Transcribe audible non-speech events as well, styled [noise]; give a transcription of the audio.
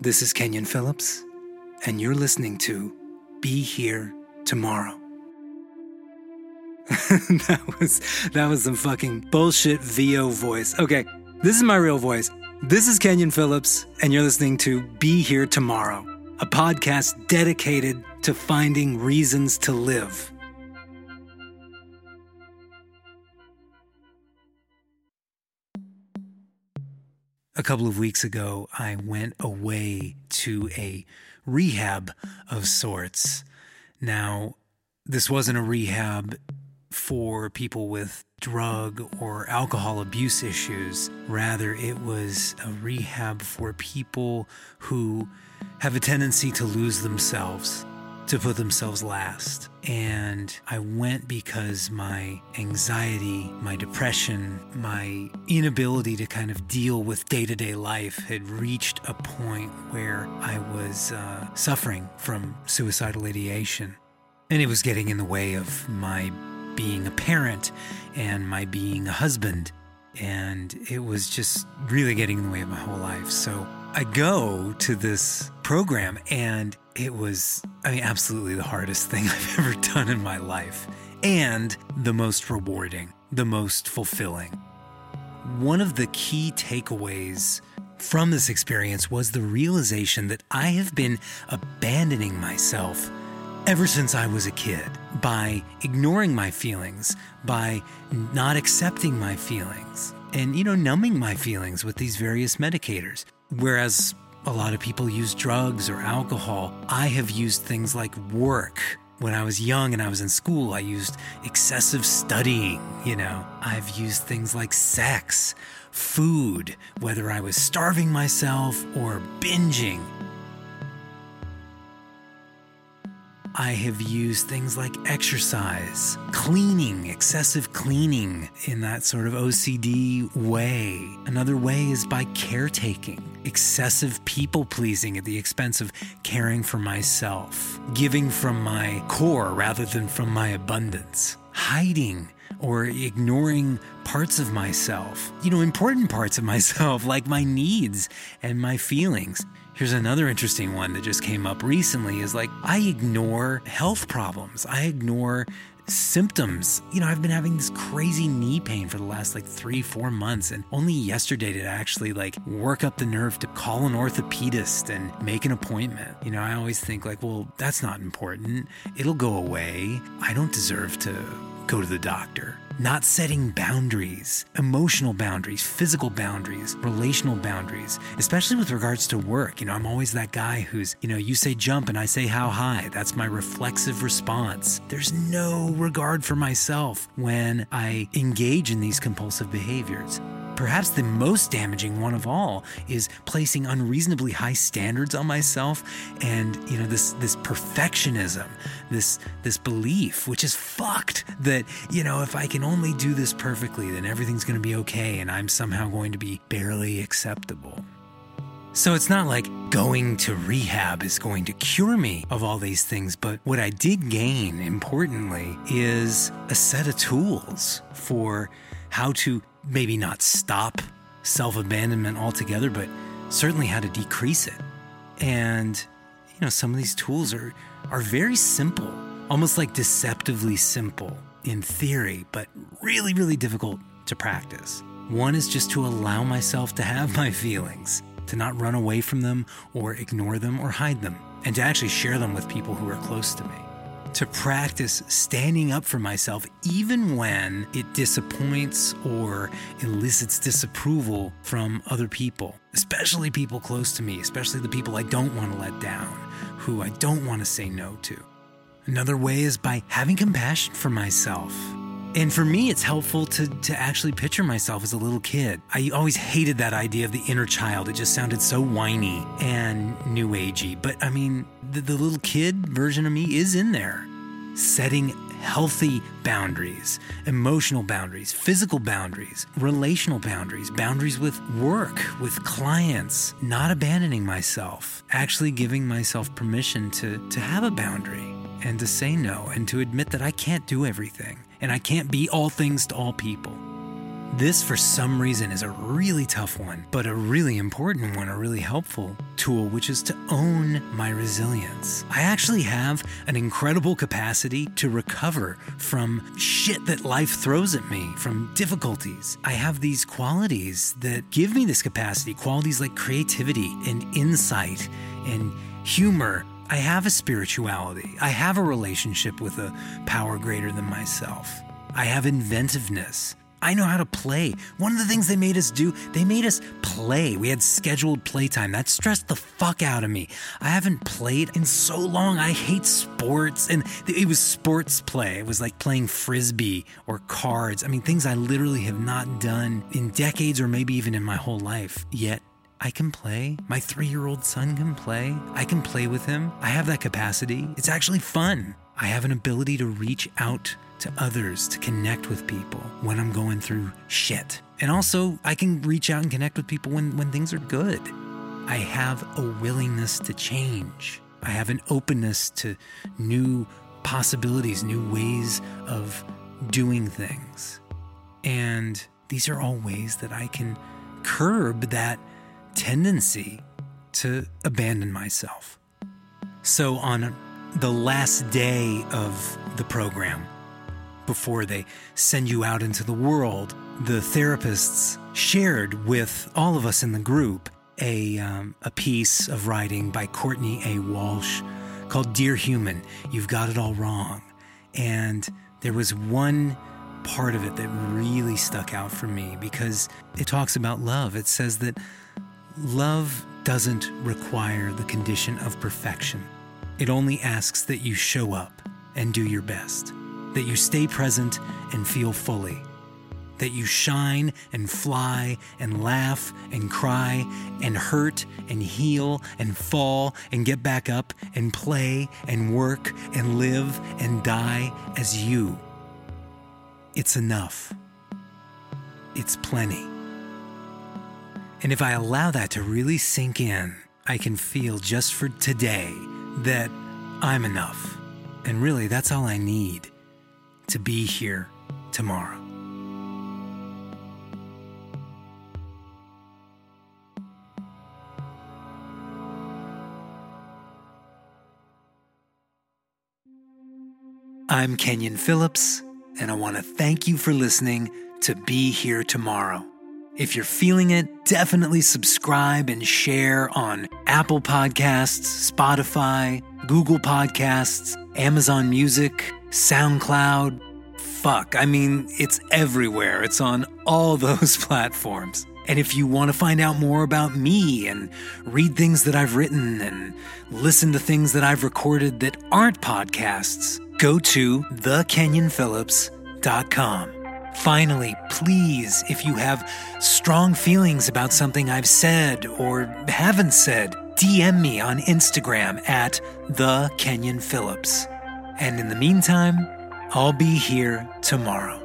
This is Kenyon Phillips, and you're listening to Be Here Tomorrow. [laughs] that was that was some fucking bullshit VO voice. Okay, this is my real voice. This is Kenyon Phillips, and you're listening to Be Here Tomorrow, a podcast dedicated to finding reasons to live. A couple of weeks ago, I went away to a rehab of sorts. Now, this wasn't a rehab for people with drug or alcohol abuse issues. Rather, it was a rehab for people who have a tendency to lose themselves to put themselves last. And I went because my anxiety, my depression, my inability to kind of deal with day to day life had reached a point where I was uh, suffering from suicidal ideation. And it was getting in the way of my being a parent and my being a husband. And it was just really getting in the way of my whole life. So I go to this program and it was, I mean, absolutely the hardest [laughs] thing I've ever done in my life and the most rewarding, the most fulfilling. One of the key takeaways from this experience was the realization that I have been abandoning myself ever since I was a kid by ignoring my feelings, by not accepting my feelings, and, you know, numbing my feelings with these various medicators. Whereas a lot of people use drugs or alcohol, I have used things like work. When I was young and I was in school, I used excessive studying, you know. I've used things like sex, food, whether I was starving myself or binging. I have used things like exercise, cleaning, excessive cleaning in that sort of OCD way. Another way is by caretaking, excessive people pleasing at the expense of caring for myself, giving from my core rather than from my abundance, hiding or ignoring parts of myself, you know, important parts of [laughs] myself, like my needs and my feelings. Here's another interesting one that just came up recently is like I ignore health problems. I ignore symptoms. You know, I've been having this crazy knee pain for the last like three, four months. And only yesterday did I actually like work up the nerve to call an orthopedist and make an appointment. You know, I always think like, well, that's not important. It'll go away. I don't deserve to go to the doctor. Not setting boundaries, emotional boundaries, physical boundaries, relational boundaries, especially with regards to work. You know, I'm always that guy who's, you know, you say jump and I say how high. That's my reflexive response. There's no regard for myself when I engage in these compulsive behaviors. Perhaps the most damaging one of all is placing unreasonably high standards on myself and you know this this perfectionism, this this belief which is fucked that you know if I can only do this perfectly then everything's going to be okay and I'm somehow going to be barely acceptable. So it's not like going to rehab is going to cure me of all these things, but what I did gain, importantly, is a set of tools for how to maybe not stop self abandonment altogether, but certainly how to decrease it. And, you know, some of these tools are, are very simple, almost like deceptively simple in theory, but really, really difficult to practice. One is just to allow myself to have [laughs] my feelings, to not run away from them or ignore them or hide them, and to actually share them with people who are close to me to practice standing up for myself, even when it disappoints or elicits disapproval from other people, especially people close to me, especially the people I don't want to let down, who I don't want to say no to. Another way is by having compassion for myself. And for me, it's helpful to, to actually picture myself as a little kid. I always hated that idea of the inner child. It just sounded so whiny and new agey. But I mean, the, the little kid version of me is in there. Setting healthy boundaries, emotional boundaries, physical boundaries, relational boundaries, boundaries with work, with clients, not abandoning myself, actually giving myself permission to, to have a boundary and to say no and to admit that I can't do everything and I can't be all things to all people. This, for some reason, is a really tough one, but a really important one, a really helpful tool, which is to own my resilience. I actually have an incredible capacity to recover from shit that life throws at me, from difficulties. I have these qualities that give me this capacity, qualities like creativity and insight and humor I have a spirituality. I have a relationship with a power greater than myself. I have inventiveness. I know how to play. One of the things they made us do, they made us play. We had scheduled playtime. That stressed the fuck out of me. I haven't played in so long. I hate sports. And it was sports play. It was like playing frisbee or cards. I mean, things I literally have not done in decades or maybe even in my whole life. Yet I can play. My three year old son can play. I can play with him. I have that capacity. It's actually fun. I have an ability to reach out to others, to connect with people when I'm going through shit. And also, I can reach out and connect with people when, when things are good. I have a willingness to change. I have an openness to new possibilities, new ways of doing things. And these are all ways that I can curb that tendency to abandon myself. So, on the last day of the program, before they send you out into the world, the therapists shared with all of us in the group a, um, a piece of writing by Courtney A. Walsh called Dear Human, You've Got It All Wrong. And there was one part of it that really stuck out for me because it talks about love. It says that love doesn't require the condition of perfection, it only asks that you show up and do your best that you stay present and feel fully, that you shine and fly and laugh and cry and hurt and heal and fall and get back up and play and work and live and die as you. It's enough. It's plenty. And if I allow that to really sink in, I can feel just for today that I'm enough. And really, that's all I need to be here tomorrow. I'm Kenyon Phillips, and I want to thank you for listening to Be Here Tomorrow. If you're feeling it, definitely subscribe and share on Apple Podcasts, Spotify, Google Podcasts, Amazon Music, SoundCloud. Fuck, I mean, it's everywhere. It's on all [laughs] those platforms. And if you want to find out more about me and read things that I've written and listen to things that I've recorded that aren't podcasts, go to thekenyonphillips.com. Finally, please, if you have strong feelings about something I've said or haven't said, DM me on Instagram at the Kenyon Phillips. And in the meantime, I'll be here tomorrow.